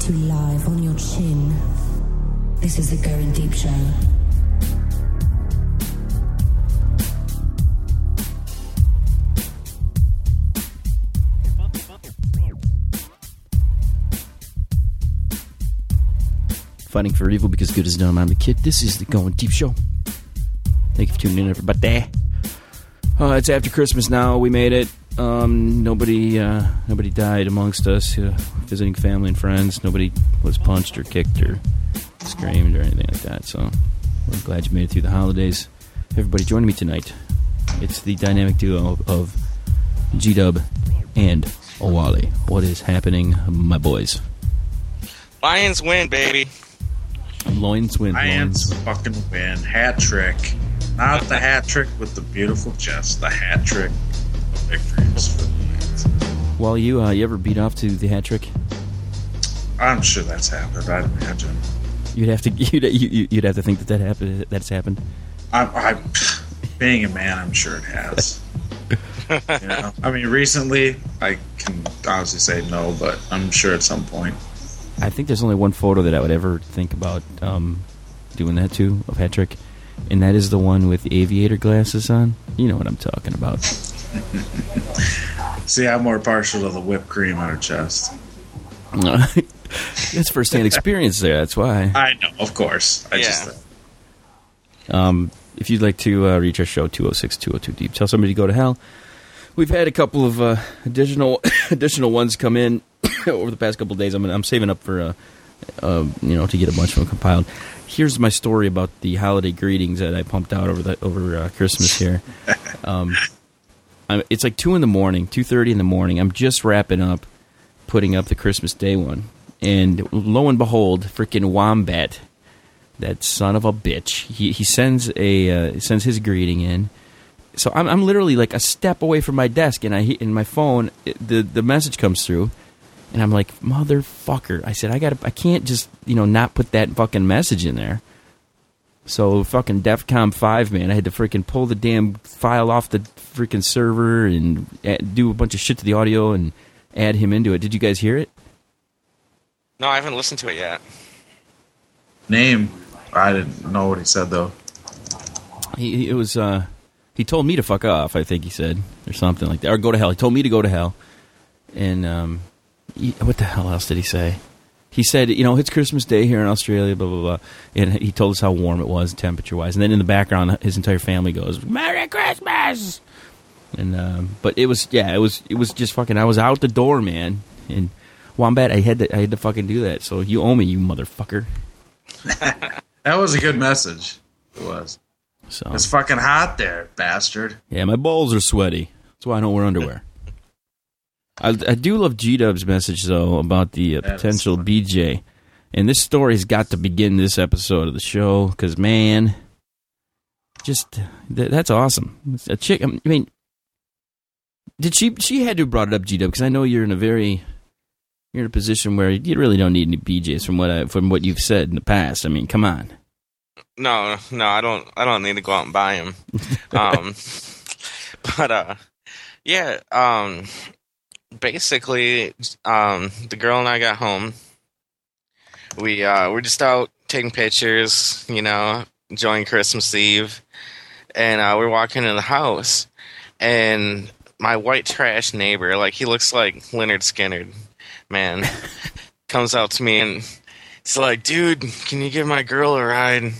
to you live on your chin. This is the Going Deep Show. Fighting for evil because good is done. I'm the kid. This is the Going Deep Show. Thank you for tuning in, everybody. Uh, it's after Christmas now. We made it. Um, nobody, uh, nobody died amongst us. Uh, visiting family and friends. Nobody was punched or kicked or screamed or anything like that. So we're glad you made it through the holidays. Everybody joining me tonight. It's the dynamic duo of G Dub and Owali. What is happening, my boys? Lions win, baby. Loins win. Lions Loins. fucking win. Hat trick. Not the hat trick with the beautiful chest. The hat trick Well, you uh, you ever beat off to the hat trick? I'm sure that's happened. I'd imagine. You'd have to you'd, you- you'd have to think that that happened. That's happened. I'm, I'm being a man. I'm sure it has. you know? I mean, recently I can honestly say no, but I'm sure at some point. I think there's only one photo that I would ever think about um, doing that to of hat trick, and that is the one with the aviator glasses on. You know what I'm talking about. See, I'm more partial to the whipped cream on her chest. That's firsthand experience there. That's why. I know, of course. I Yeah. just Um, if you'd like to uh, reach our show, 206 202 Deep, tell somebody to go to hell. We've had a couple of uh, additional additional ones come in over the past couple of days. I'm, I'm saving up for, uh, uh, you know, to get a bunch of them compiled. Here's my story about the holiday greetings that I pumped out over the over uh, Christmas here. Um, I'm, it's like two in the morning, two thirty in the morning. I'm just wrapping up, putting up the Christmas Day one, and lo and behold, freaking Wombat that son of a bitch. He he sends a uh, sends his greeting in. So I'm I'm literally like a step away from my desk, and I in my phone the the message comes through, and I'm like motherfucker. I said I got I can't just you know not put that fucking message in there. So fucking DEFCON five man, I had to freaking pull the damn file off the freaking server and do a bunch of shit to the audio and add him into it. Did you guys hear it? No, I haven't listened to it yet. name. I didn't know what he said though. He, he- it was uh he told me to fuck off, I think he said, or something like that, or go to hell. He told me to go to hell, and um, he, what the hell else did he say? He said, you know, it's Christmas Day here in Australia, blah blah blah, and he told us how warm it was temperature wise, and then in the background, his entire family goes, "Merry Christmas," and um, but it was yeah, it was it was just fucking. I was out the door, man, and Wombat, I had to I had to fucking do that. So you owe me, you motherfucker. That was a good message. It was. So It's fucking hot there, bastard. Yeah, my balls are sweaty. That's why I don't wear underwear. I, I do love G Dub's message though about the uh, potential. BJ, and this story's got to begin this episode of the show because man, just th- that's awesome. It's a chick. I mean, did she? She had to have brought it up, G Dub, because I know you're in a very you're in a position where you really don't need any BJ's from what I, from what you've said in the past. I mean, come on. No, no, I don't. I don't need to go out and buy them. um, but uh, yeah. Um, basically, um, the girl and I got home. We uh, we're just out taking pictures, you know, enjoying Christmas Eve, and uh, we're walking in the house, and my white trash neighbor, like he looks like Leonard Skinner, man, comes out to me and he's like, "Dude, can you give my girl a ride?"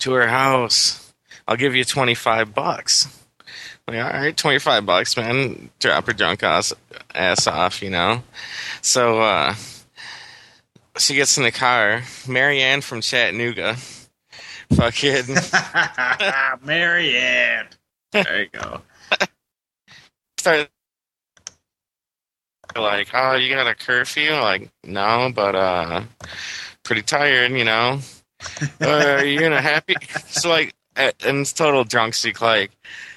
to her house. I'll give you 25 bucks. Like, all right, 25 bucks, man. Drop her drunk ass, ass off, you know? So, uh, she gets in the car. Marianne from Chattanooga. Fucking. Marianne. There you go. start like, oh, you got a curfew? Like, no, but uh, pretty tired, you know. uh, are you in a happy? So like, and it's total drunk speak. Like,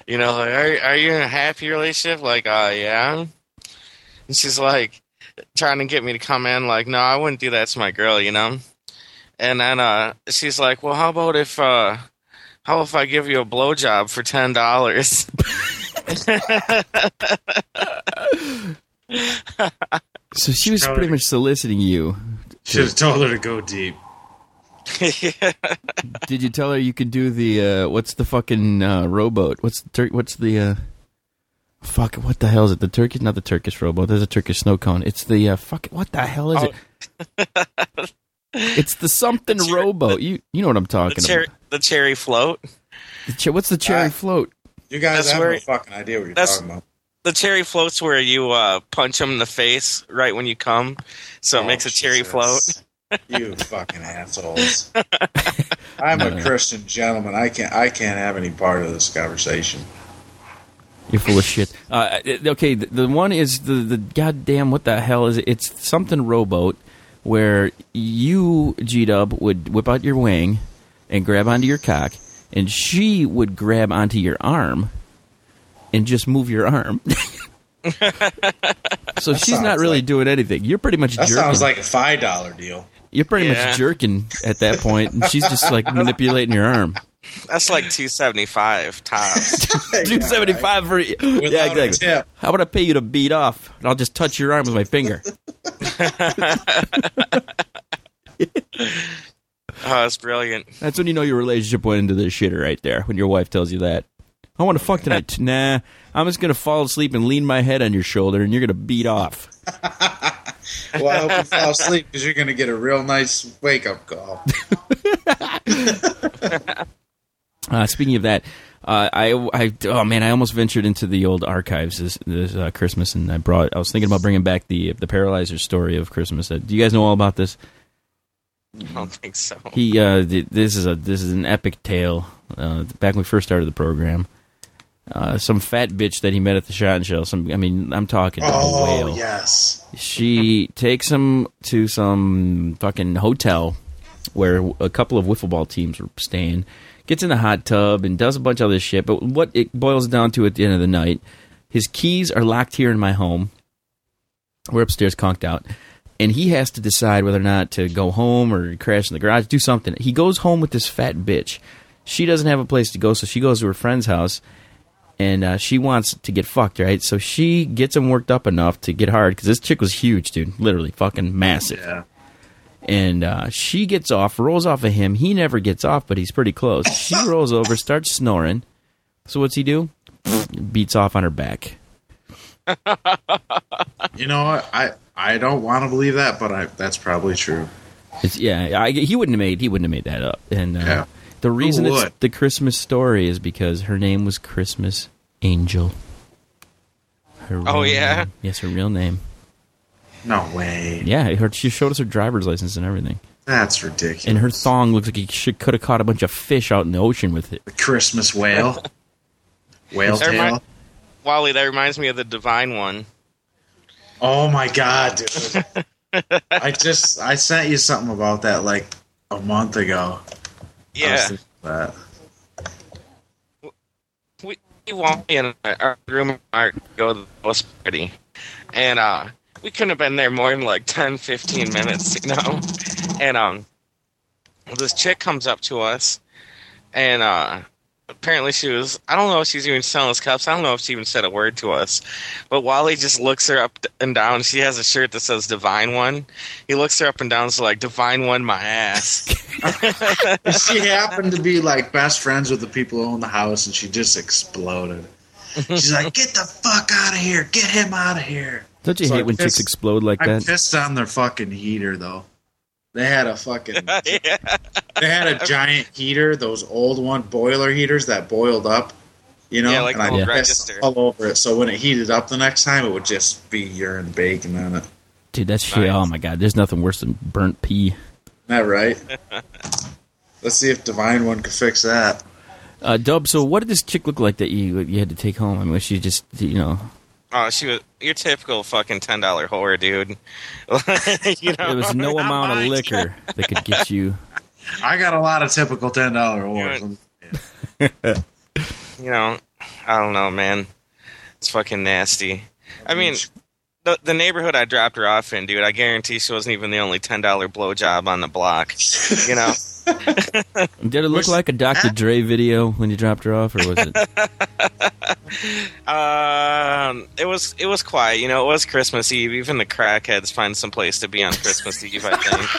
you know, like, are are you in a happy relationship? Like, uh, yeah. And she's like trying to get me to come in. Like, no, I wouldn't do that to my girl, you know. And then uh, she's like, well, how about if uh, how if I give you a blowjob for ten dollars? So she was pretty much soliciting you Should have told her to go deep. Did you tell her you could do the uh, what's the fucking uh, rowboat? What's the tur- what's the uh, fuck? What the hell is it? The Turkish, not the Turkish rowboat. There's a Turkish snow cone. It's the uh, fuck. What the hell is Oh. it? It's the something The cher- rowboat. You you know what I'm the talking about? the cherry float. The che- what's the cherry float? You guys That's have where- no fucking idea what you're that's- talking about. The cherry float's where you uh, punch them in the face right when you come, so it Oh, makes a cherry Jesus. float. You fucking assholes. I'm a No. Christian gentleman. I can't. I can't have any part of this conversation. You're full of shit. Uh, okay, the, the one is the the goddamn what the hell is it? It's something rowboat where you G Dub would whip out your wing and grab onto your cock, and she would grab onto your arm and just move your arm. so she's not really like- doing anything. You're pretty much That jerking. sounds like a five dollar deal. You're pretty Yeah. much jerking at that point, and she's just like manipulating your arm. That's like two seventy five tops. Two seventy five for yeah, Without a exactly. tip. How about I pay you to beat off, and I'll just touch your arm with my finger. oh, it's brilliant. That's when you know your relationship went into the shitter right there. When your wife tells you that. I want to fuck tonight. nah, I'm just gonna fall asleep and lean my head on your shoulder, and you're gonna beat off. Well, I hope you fall asleep because you're going to get a real nice wake up call. Uh, speaking of that, uh, I, I, oh man, I almost ventured into the old archives this, this uh, Christmas, and I brought. I was thinking about bringing back the the paralyzer story of Christmas. Uh, do you guys know all about this? I don't think so. He, uh, this is a this is an epic tale. Uh, back when we first started the program, uh, some fat bitch that he met at the shot and shell. Some, I mean, I'm talking Oh whale. yes. She takes him to some fucking hotel where a couple of wiffle ball teams were staying. Gets in the hot tub and does a bunch of other shit. But what it boils down to at the end of the night, his keys are locked here in my home. We're upstairs, conked out, and he has to decide whether or not to go home or crash in the garage, do something. He goes home with this fat bitch. She doesn't have a place to go, so she goes to her friend's house and uh, she wants to get fucked, right? So she gets him worked up enough to get hard because this chick was huge, dude, literally fucking massive. Yeah. And uh, she gets off, rolls off of him. He never gets off, but he's pretty close. She rolls over, starts snoring. So what's he do? Beats off on her back. You know? I I don't want to believe that, but I that's probably true. It's, yeah, I, he wouldn't have made he wouldn't have made that up. And uh, Yeah. The reason it's the Christmas story is because her name was Christmas Angel. Her Oh, yeah? name. yes, her real name. No way. Yeah, her, she showed us her driver's license and everything. That's ridiculous. And her thong looks like she could have caught a bunch of fish out in the ocean with it. the Christmas whale. Whale Never tail. mind. Wally, that reminds me of the divine one. Oh my god, dude. I just I sent you something about that like a month ago. Yeah, that. we, we walked in our room our go to the party, and uh, we couldn't have been there more than like 10, 15 minutes, you know. And um, this chick comes up to us, and uh, apparently she was I don't know if she's even selling us cups. I don't know if she even said a word to us, but Wally just looks her up and down. She has a shirt that says "Divine One." He looks her up and down, so like "Divine One, my ass." she happened to be like best friends with the people who own the house, and she just exploded. She's like, "Get the fuck out of here! Get him out of here!" Don't you So hate I when chicks explode like that? I that? pissed on their fucking heater though. They had a fucking yeah. they had a giant heater, those old one boiler heaters that boiled up. You know, Yeah, like and I the pissed register. all over it. So when it heated up the next time, it would just be urine bacon on it. Dude, that shit. Nice. Oh my god, there's nothing worse than burnt pee. Isn't that right? Let's see if Divine One could fix that. Uh, Dub, so what did this chick look like that you you had to take home? I mean, was she just you know? Oh, she was your typical fucking ten dollar whore, dude. you know, There was no Not amount of liquor that could get you. I got a lot of typical ten dollar whores. You know, I don't know, man. It's fucking nasty. I mean, the the neighborhood I dropped her off in, dude. I guarantee she wasn't even the only ten dollar blowjob on the block. You know, Did it look like a Dr. Dre video when you dropped her off, or was it? um, it was it was quiet. You know, it was Christmas Eve. Even the crackheads find some place to be on Christmas Eve. I think.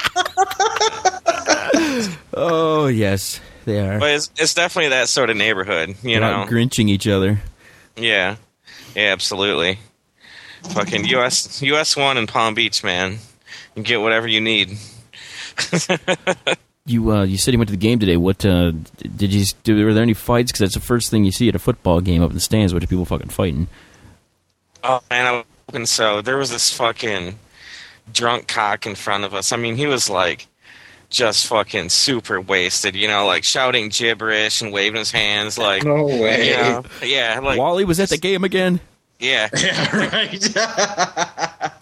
Oh yes, they are. But it's, it's definitely that sort of neighborhood, you They're know. grinching each other. Yeah, yeah, absolutely. Fucking US US one in Palm Beach, man. You get whatever you need. You uh, you said you went to the game today. What uh, did you do? Were there any fights? Because that's the first thing you see at a football game up in the stands, which are people fucking fighting. Oh man, I was hoping so. There was this fucking drunk cock in front of us. I mean, he was like just fucking super wasted, you know, like shouting gibberish and waving his hands, like No way. you know, yeah, like Wally was at the game again. yeah. Yeah, right.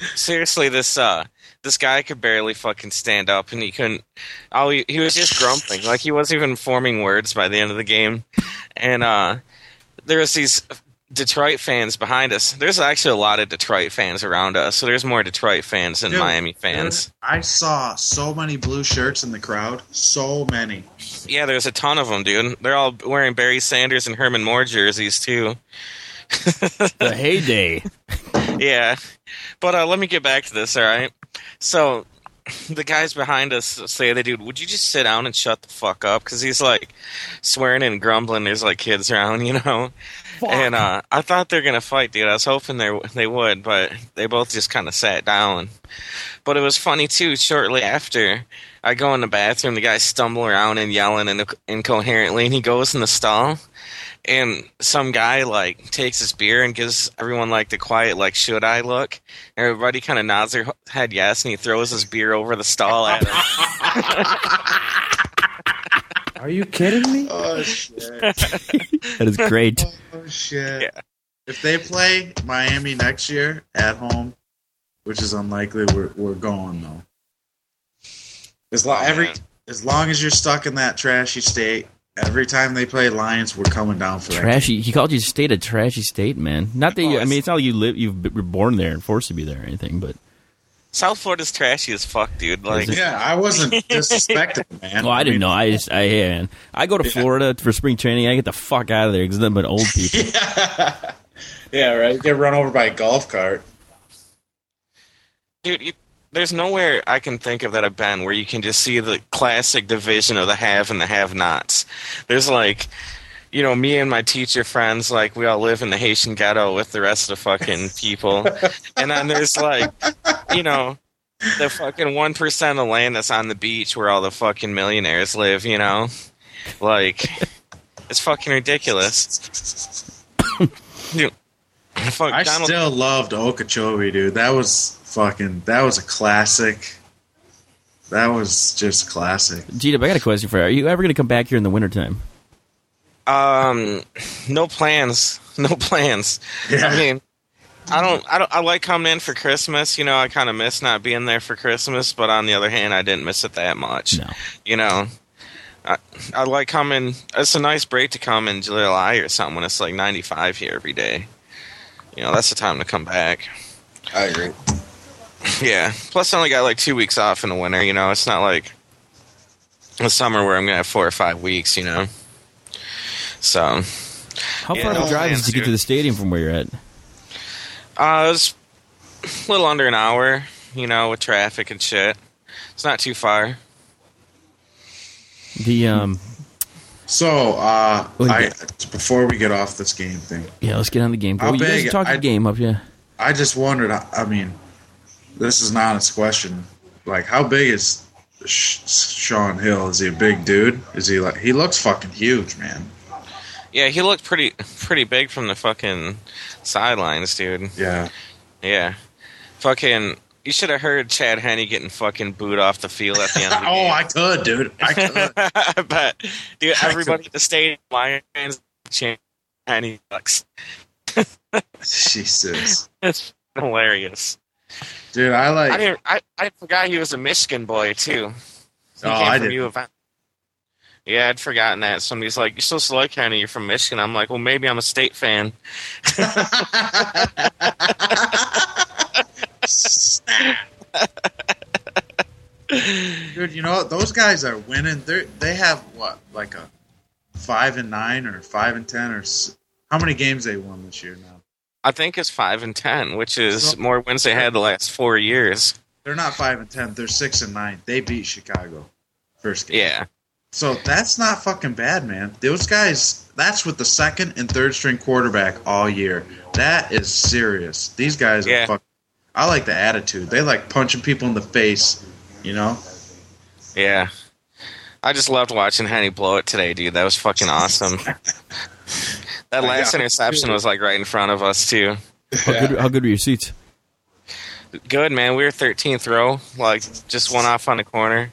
seriously, this uh, this guy could barely fucking stand up, and he couldn't. Oh, he, he was just grumbling, like he wasn't even forming words by the end of the game. And uh, there was these Detroit fans behind us. There's actually a lot of Detroit fans around us, so there's more Detroit fans than Dude, Miami fans. dude, I saw so many blue shirts in the crowd. So many. Yeah, there's a ton of them, dude. They're all wearing Barry Sanders and Herman Moore jerseys too. The heyday. yeah. But uh, let me get back to this, all right? So the guys behind us say, "The dude, would you just sit down and shut the fuck up?" Because he's like swearing and grumbling. There's like kids around, you know. And uh, I thought they're gonna fight, dude. I was hoping they they would, but they both just kind of sat down. But it was funny too. Shortly after, I go in the bathroom. The guy stumble around and yelling and incoherently, and he goes in the stall. And some guy like takes his beer and gives everyone like the quiet like should I look. And everybody kind of nods their head yes, and he throws his beer over the stall at him. Are you kidding me? Oh shit! That is great. Oh shit! Yeah. If they play Miami next year at home, which is unlikely, we're we're going though. As long Oh, every man. as long as you're stuck in that trashy state, every time they play Lions, we're coming down for that. Trashy. He called you state a trashy state, man. Not that you, I mean, it's not like you live, you've been- were born there and forced to be there or anything, but South Florida's trashy as fuck, dude. Like, Yeah, I wasn't disrespecting, man. well, I didn't know. I just, I, yeah, man. I go to Florida for spring training. I get the fuck out of there because it's nothing but old people. Yeah, right. Get run over by a golf cart. dude, you, there's nowhere I can think of that I've been where you can just see the classic division of the have and the have-nots. There's like, you know, me and my teacher friends, like we all live in the Haitian ghetto with the rest of the fucking people, and then there's like, you know, the fucking one percent of land that's on the beach where all the fucking millionaires live. You know, like it's fucking ridiculous. Dude, fuck, I Donald- still loved Okeechobee, dude. That was fucking. That was a classic. That was just classic. Gita, I got a question for you. Are you ever going to come back here in the wintertime? Um, no plans. No plans. Yeah. I mean, I don't, I don't. I like coming in for Christmas. You know, I kind of miss not being there for Christmas. But on the other hand, I didn't miss it that much. No. You know, I, I like coming. It's a nice break to come in July or something when it's like 95 here every day. You know, that's the time to come back. I agree. Yeah. Plus, I only got like two weeks off in the winter. You know, it's not like the summer where I'm gonna have four or five weeks. You know. So, How Yeah, far of no a drive is to get to the stadium from where you're at? Uh, it's a little under an hour, you know, with traffic and shit. It's not too far. The um, So, uh, I yeah. before we get off this game thing, yeah, let's get on the game. How Well, you guys talk I- the game up, yeah. I just wondered. I I mean, this is an honest question. Like, how big is Sh- Shaun Hill? Is he a big dude? Is he like? He looks fucking huge, man. Yeah, he looked pretty pretty big from the fucking sidelines, dude. Yeah. Yeah. Fucking you should have heard Chad Henne getting fucking booed off the field at the end of the game. oh, game. I could, dude. I could. but dude, everybody at the stadium Lions chanting Henney sucks. Jesus, It's hilarious. Dude. I like. I didn't I, I forgot he was a Michigan boy too. He oh, came I from did. U of M. Yeah, I'd forgotten that. Somebody's like, "You're supposed to like Hannah. You're from Michigan." I'm like, "Well, maybe I'm a state fan." Dude, you know? Those guys are winning. They they have what, like a five and nine or five and ten or s- how many games they won this year now? I think it's five and ten, which is So- more wins they had the last four years. They're not five and ten. They're six and nine. They beat Chicago first game. Yeah, So that's not fucking bad, man. Those guys. That's with the second and third string quarterback all year. That is serious. These guys are fucking. I like the attitude. They like punching people in the face. You know. yeah. I just loved watching Henne blow it today, dude. That was fucking awesome. that last Yeah. interception was like right in front of us too. How, good, how good were your seats? Good man. We were 13th row, like just one off on the corner.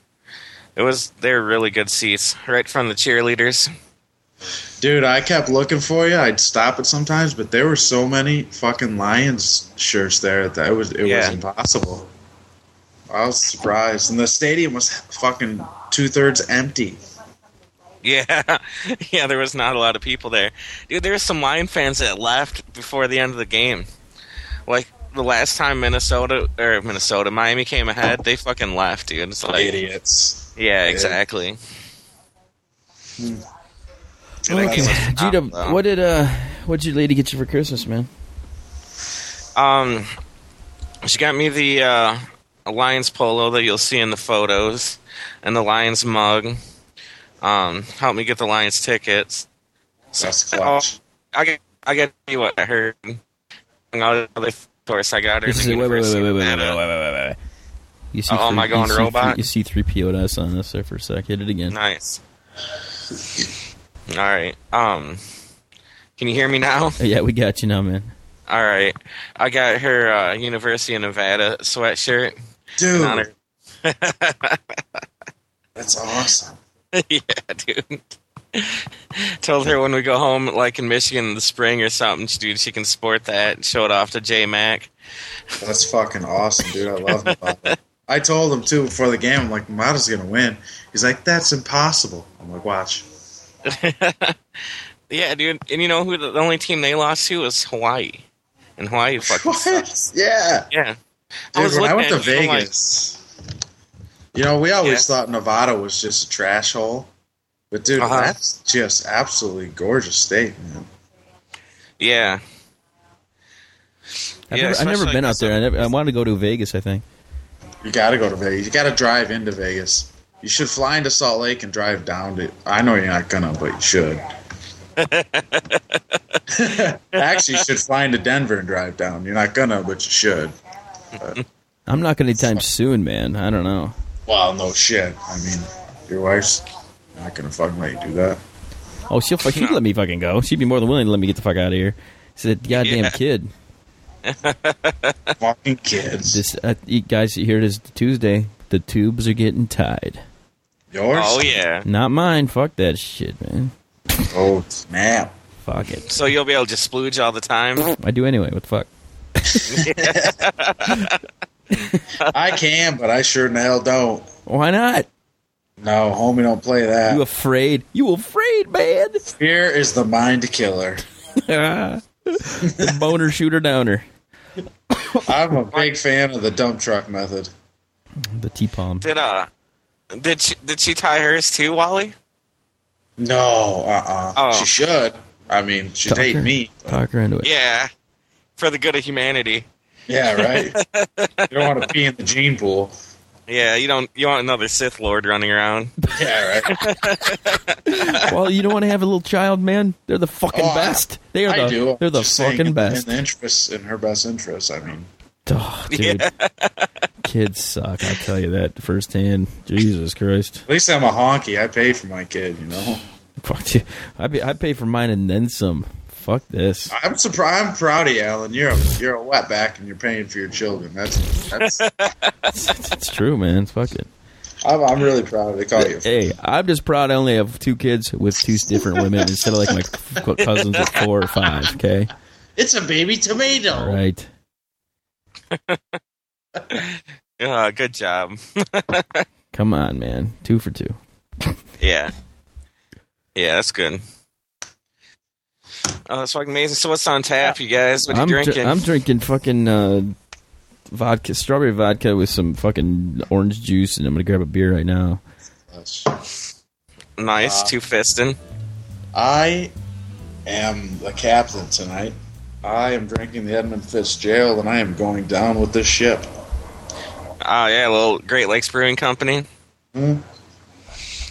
It was they were really good seats, right from the cheerleaders. Dude, I kept looking for you. I'd stop it sometimes, but there were so many fucking Lions shirts there that it was it Yeah. was impossible. I was surprised, and the stadium was fucking two thirds empty. Yeah, yeah. There was not a lot of people there, dude. There were some Lion fans that left before the end of the game. Like the last time Minnesota or Minnesota, Miami came ahead, they fucking left, dude. It's like, Idiots. yeah, exactly. Hmm. Dude, that game was Okay, tough, Gita, what did uh, what did your lady get you for Christmas, man? Um, she got me the uh, Lions polo that you'll see in the photos, and the Lions mug. Um, helped me get the Lions tickets. That's Oh, clutch. I get, I get you what I heard. And all the other course I got her. Is, the wait, wait, wait, wait, wait, wait, wait, wait, wait, wait, wait. You see, Oh, am I going you see robot? Three, you see three POS on this there for a sec. Hit it again. Nice. All right. Um, can you hear me now? Yeah, we got you now, man. All right. I got her uh, University of Nevada sweatshirt. in honor- Dude, that's awesome. yeah, dude. Told her when we go home, like in Michigan in the spring or something, dude, she can sport that and show it off to J Mac. That's fucking awesome, dude. I love it. I told him too before the game. I'm like, Mata's gonna win. He's like, that's impossible. I'm like, watch. Yeah, dude. And you know who the, only team they lost to was Hawaii. And Hawaii fucking sucks. Yeah. Yeah. Dude, when I went to I'm like, Vegas, you know, we always Yeah. thought Nevada was just a trash hole. But dude, Uh-huh. that's just absolutely gorgeous state, man. yeah. I've, Yeah, never, I've never especially been out there. I, never, I wanted to go to Vegas. I think. You got to go to Vegas. You got to drive into Vegas. You should fly into Salt Lake and drive down to. I know you're not gonna, but you should. Actually, you should fly into Denver and drive down. You're not gonna, but you should. I'm not going to anytime soon, man. I don't know. Well, no shit. I mean, your wife's not gonna fucking let you do that. Oh, she'll fuck. She'd let me fucking go. She'd be more than willing to let me get the fuck out of here. It's that goddamn Yeah. kid. Fucking kids. This uh, you guys, here it is Tuesday. The tubes are getting tied. Yours? Oh, yeah. Not mine. Fuck that shit, man. Oh snap! Fuck it. So you'll be able to splooge all the time? I do anyway. What the fuck? I can, but I sure in the hell don't. Why not? No, homie, don't play that. You afraid? You afraid, man? Fear is the mind killer. the boner shooter downer. I'm a big fan of the dump truck method. The T palm. Did, uh, did she, did she tie hers too, Wally? No, uh, uh Oh. She should. I mean, she'd Talk hate her- me. Talk her into it. Yeah. For the good of humanity. Yeah, right. you don't want to pee in the gene pool. Yeah, you don't. You want another Sith Lord running around? Yeah, right. Well, you don't want to have a little child, man. They're the fucking Oh, I- best. They are I the. do. They're the Just fucking in- best. In the interest, in her best interest. I mean, Oh, dude, kids suck. I'll tell you that firsthand. Jesus Christ. at least I'm a honky. I pay for my kid. You know. Fuck you. I pay, I pay for mine and then some. Fuck this. I'm surprised. I'm proud of you, Alan. You're a you're a wetback, and you're paying for your children. That's that's. It's, it's true, man. Fuck it. I'm, I'm really proud to call you. Hey, I'm just proud I only have two kids with two different women instead of like my cousins with four or five. Okay, It's a baby tomato. all right. Uh, good job. Come on, man. Two for two. Yeah. Yeah, that's good. Oh, that's fucking amazing. So what's on tap, you guys? What are you I'm dr- drinking? I'm drinking fucking uh, vodka, strawberry vodka with some fucking orange juice, and I'm gonna grab a beer right now. nice, Wow. two fisting. I am the captain tonight. I am drinking the Edmund Fitzgerald, and I am going down with this ship. Oh yeah, a little Great Lakes Brewing Company. Hmm.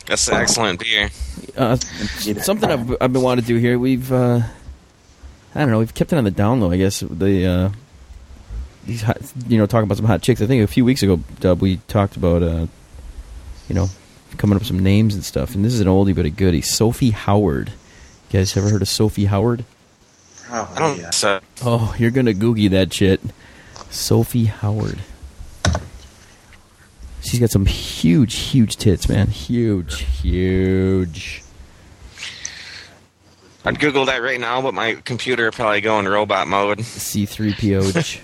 That's an excellent beer. Uh, something I've, I've been wanting to do here. We've, uh, I don't know, we've kept it on the down low. I guess the uh, these, hot, you know, talking about some hot chicks. I think a few weeks ago, Dub, we talked about, uh, you know, coming up with some names and stuff. And this is an oldie but a goodie. Sophie Howard. You guys ever heard of Sophie Howard? Probably, I don't. yeah. So Oh, you're gonna googie that shit. Sophie Howard. She's got some huge, huge tits, man. Huge, huge. I'd Google that right now, but my computer would probably go in robot mode. C3PO.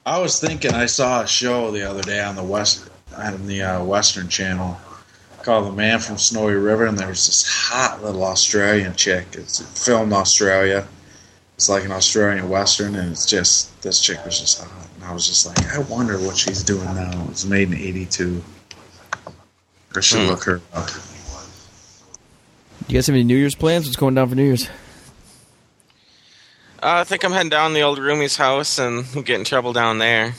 I was thinking I saw a show the other day on the west on the uh, Western Channel called "The Man from Snowy River," and there was this hot little Australian chick. It's filmed Australia. It's like an Australian Western, and it's just this chick was just hot. And I was just like, I wonder what she's doing now. It's made in '82. I should Hmm. look her up. You guys have any New Year's plans? What's going down for New Year's? Uh, I think I'm heading down to the old roomie's house and get in trouble down there.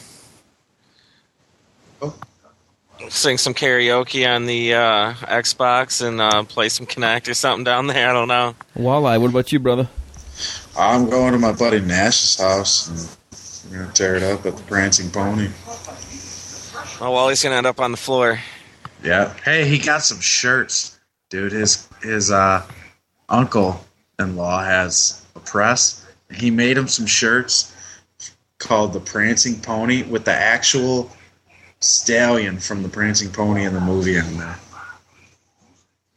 Oh. Sing some karaoke on the uh, Xbox and uh, play some Kinect or something down there. I don't know. Walleye, what about you, brother? I'm going to my buddy Nash's house, and we're gonna tear it up at the Prancing Pony. Oh, Wally's gonna end up on the floor. Yeah. Hey, he got some shirts, dude. His his uh, uncle in law has a press. He made him some shirts called the Prancing Pony with the actual stallion from the Prancing Pony in the movie in there.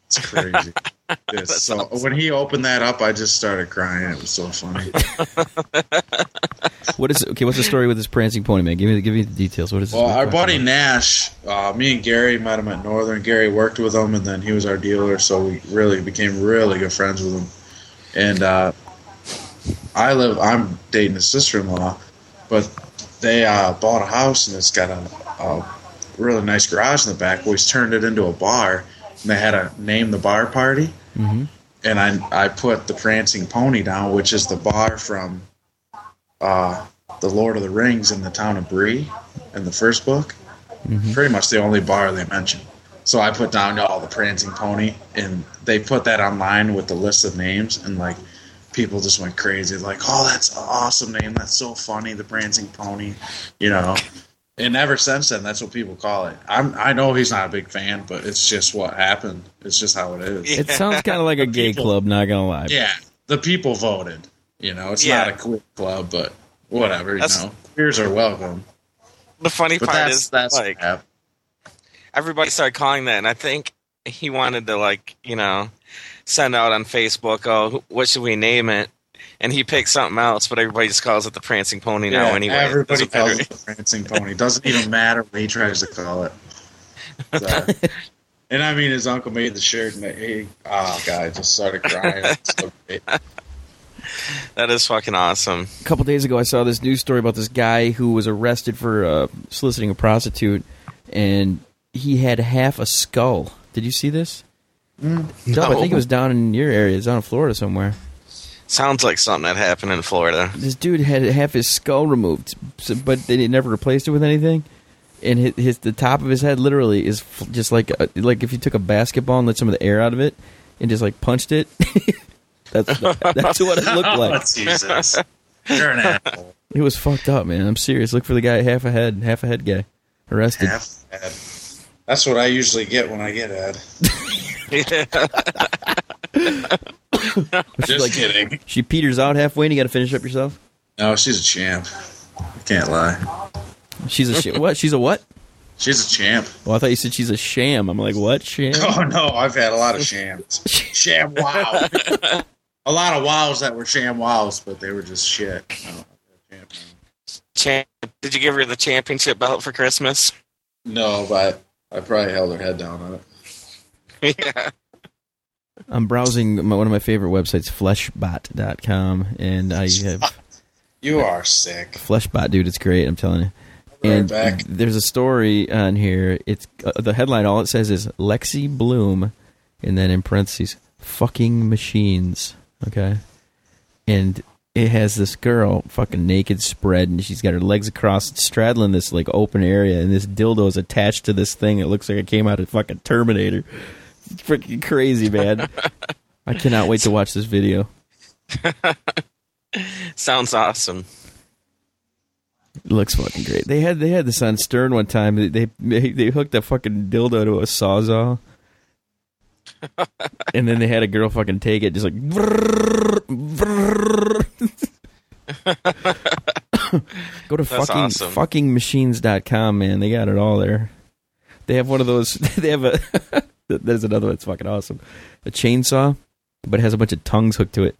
It's crazy. So when he opened that up, I just started crying. It was so funny. What is okay? What's the story with this prancing pony, man? Give me, give me the details. What is? Well, our buddy Nash, uh, me and Gary met him at Northern. Gary worked with him, and then he was our dealer, so we really became really good friends with him. And uh, I live, I'm dating his sister-in-law, but they uh, bought a house, and it's got a, a really nice garage in the back. Well, he's turned it into a bar, and they had a name the bar party. Mm-hmm. And I I put the Prancing Pony down, which is the bar from uh, the Lord of the Rings in the town of Bree in the first book. Pretty much the only bar they mention. So I put down all the Prancing Pony, and they put that online with the list of names, and like people just went crazy, like, "Oh, that's an awesome name! That's so funny, the Prancing Pony," you know. And ever since then, that's what people call it. I'm, I know he's not a big fan, but it's just what happened. It's just how it is. It sounds kind of like a gay People- club. Not gonna lie. Yeah, the people voted. You know, it's Yeah. not a queer club, but whatever. You know, queers are welcome. The funny But part that's is, that's like, everybody started calling that, and I think he wanted to, like, you know, send out on Facebook, "Oh, what should we name it?" And he picked something else, but everybody just calls it the Prancing Pony now. Yeah, Anyway, everybody Doesn't calls it the prancing pony. Doesn't even matter what he tries to call it. So- and I mean, his uncle made the shirt, and he, oh god, I just started crying. It's so great. That is fucking awesome. A couple days ago, I saw this news story about this guy who was arrested for uh, soliciting a prostitute, and he had half a skull. Did you see this? Dub, I No. think it was down in your area, it's down in Florida somewhere. Sounds like something that happened in Florida. This dude had half his skull removed, so, but they never replaced it with anything. And his, his the top of his head literally is just like a, like if you took a basketball and let some of the air out of it and just like punched it. that's that's what it looked Oh, like. Jesus, you're an asshole. It was fucked up, man. I'm serious. Look for the guy half a head, half a head guy, arrested. Half ad. That's what I usually get when I get ad. Just like- kidding. She peters out halfway, and you got to finish up yourself. No, she's a champ. I can't lie. She's a sh- what? She's a what? She's a champ. Well, I thought you said she's a sham. I'm like, what sham? Oh no, I've had a lot of shams. Sham wow. A lot of wows that were sham wows, but they were just shit. Champ. Champ, did you give her the championship belt for Christmas? no, but I probably held her head down on it. yeah. I'm browsing my, one of my favorite websites, fleshbot.com, and I have You are sick. Fleshbot, dude. It's great. I'm telling you. Right And back. there's a story on here. It's uh, the headline. All it says is Lexi Bloom, and then in parentheses, "fucking machines." Okay, and it has this girl fucking naked spread and she's got her legs across straddling this like open area and this dildo is attached to this thing. It looks like it came out of fucking terminator. It's freaking crazy man. I cannot wait to watch this video. Sounds awesome. it looks fucking great. They had they had this on stern one time. They they, they hooked a fucking dildo to a sawzall and then they had a girl fucking take it just like Go to That's fucking awesome. fuckingmachines.com, man. They got it all there. They have one of those. They have a. there's another one that's fucking awesome. A chainsaw, but it has a bunch of tongues hooked to it.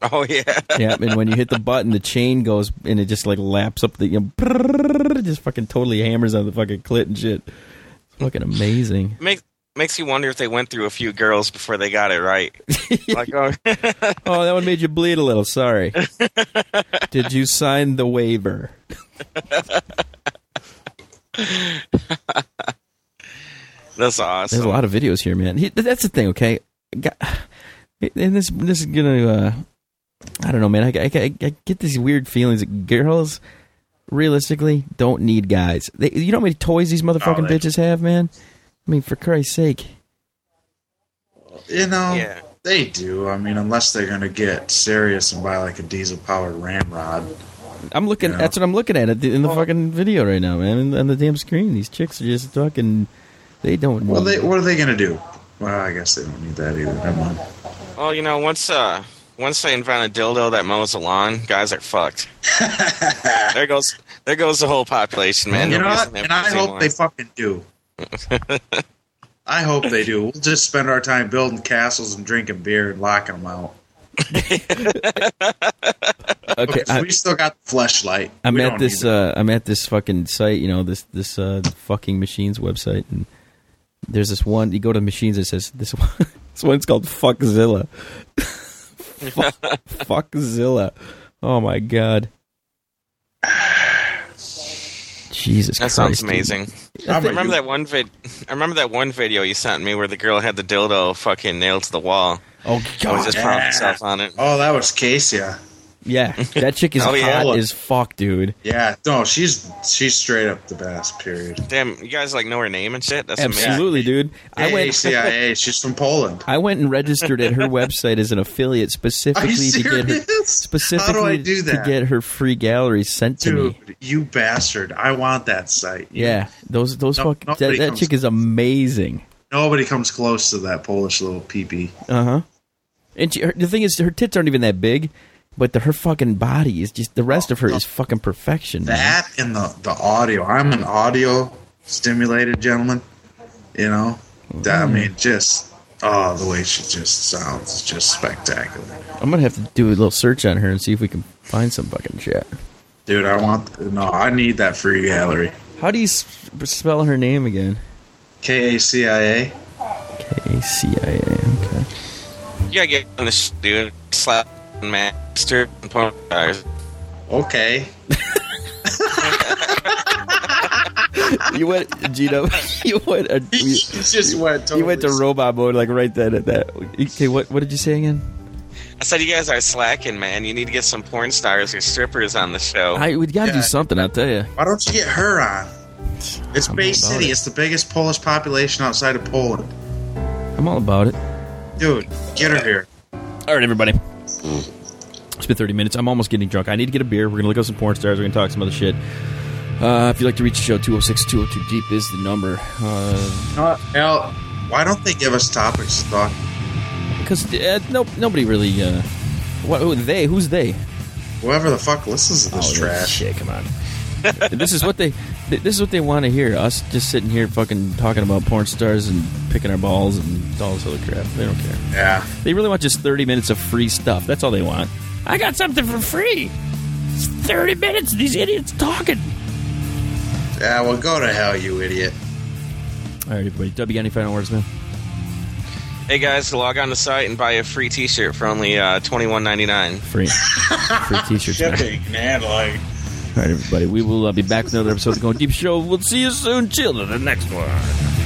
Oh yeah. Yeah, and when you hit the button, the chain goes and it just like laps up the. You know, it just fucking totally hammers on the fucking clit and shit. It's fucking amazing. Makes makes you wonder if they went through a few girls before they got it right. like, oh, Oh, that one made you bleed a little. Sorry. Did you sign the waiver? that's awesome. There's a lot of videos here, man. He, that's the thing, okay? Got- And this this is gonna, uh, I don't know, man. I, I, I, I get these weird feelings that girls, realistically, don't need guys. They, you know how many toys these motherfucking Oh, bitches have, man? I mean, for Christ's sake. You know, Yeah. they do. I mean, unless they're going to get serious and buy like a diesel powered ramrod. I'm looking. Yeah. That's what I'm looking at in the Well- fucking video right now, man. On the damn screen, these chicks are just fucking. They don't. Well, they what are they going to do? Well, I guess they don't need that either. Never mind. Well, you know, once uh, once they invent a dildo that mows the lawn, guys are fucked. there goes there goes the whole population, man. you know what? And I hope more. they fucking do. I hope they do. We'll just spend our time building castles and drinking beer and locking them out. okay, I, we still got the fleshlight. I'm We at this. Uh, I'm at this fucking site. You know this this uh, fucking machines website, and there's this one. You go to machines. It says this one. This one's called Fuckzilla. Fuck, Fuckzilla. Oh my god. Jesus That Christ. sounds amazing. How I remember that one vid. I remember that one video you sent me where the girl had the dildo fucking nailed to the wall. Oh I was just proud of Yeah. on it. Oh, that was Casey. Yeah, that chick is Oh, yeah. hot as fuck, dude. Yeah, no, she's she's straight up the best. Period. Damn, you guys like know her name and shit. That's amazing. Absolutely, dude. I went. CIA. she's from Poland. I went and registered at her website as an affiliate specifically to get her specifically How do I do that? to get her free gallery sent to me. You bastard! I want that site. You- Yeah, those those No- fuck that, that comes- chick is amazing. Nobody comes close to that Polish little peepee. Uh huh. And she, her, the thing is, her tits aren't even that big, but the, her fucking body is just the rest of her is fucking perfection. man. That and the the audio. I'm an audio stimulated gentleman. You know, that I Mm. mean, just oh, the way she just sounds is just spectacular, I'm gonna have to do a little search on her and see if we can find some fucking shit. dude. I want no. I need that free gallery. How do you s- spell her name again? K A C I A. K A C I A. Okay. You gotta get on this shit, dude. Slap master and porn stars. Okay. You went, Gino. You went. Uh, He you, just went. Totally you went to robot mode like right then at that. Okay, what what did you say again? I said you guys are slacking, man. You need to get some porn stars or strippers on the show. I we gotta do something. I'll tell you. Why don't you get her on? It's I'm Bay City. it. It's the biggest Polish population outside of Poland. I'm all about it. Dude, get her here. All right, everybody. It's been 30 minutes. I'm almost getting drunk. I need to get a beer. We're going to look up some porn stars. We're going to talk some other shit. Uh, if you'd like to reach the show, 206 202 Deep is the number. Uh, Al, why don't they give us topics to talk? Because uh, no, nobody really. Uh, what, who, they? Who's they? Whoever the fuck listens to this Oh, trash. Shit, come on. this is what they. Th- This is what they want to hear. Us just sitting here, fucking talking about porn stars and picking our balls and all this other crap. They don't care. Yeah. They really want just 30 minutes of free stuff. That's all they want. I got something for free. It's 30 minutes of these idiots talking. Yeah, well, go to hell, you idiot. All right, everybody. W, any final words, man? hey guys, log on the site and buy a free T-shirt for only uh, twenty one ninety nine. Free. Free t-shirts. man. man, like. All right, everybody. We will uh, be back with another episode of the Going Deep Show. We'll see you soon. Chill to the next one.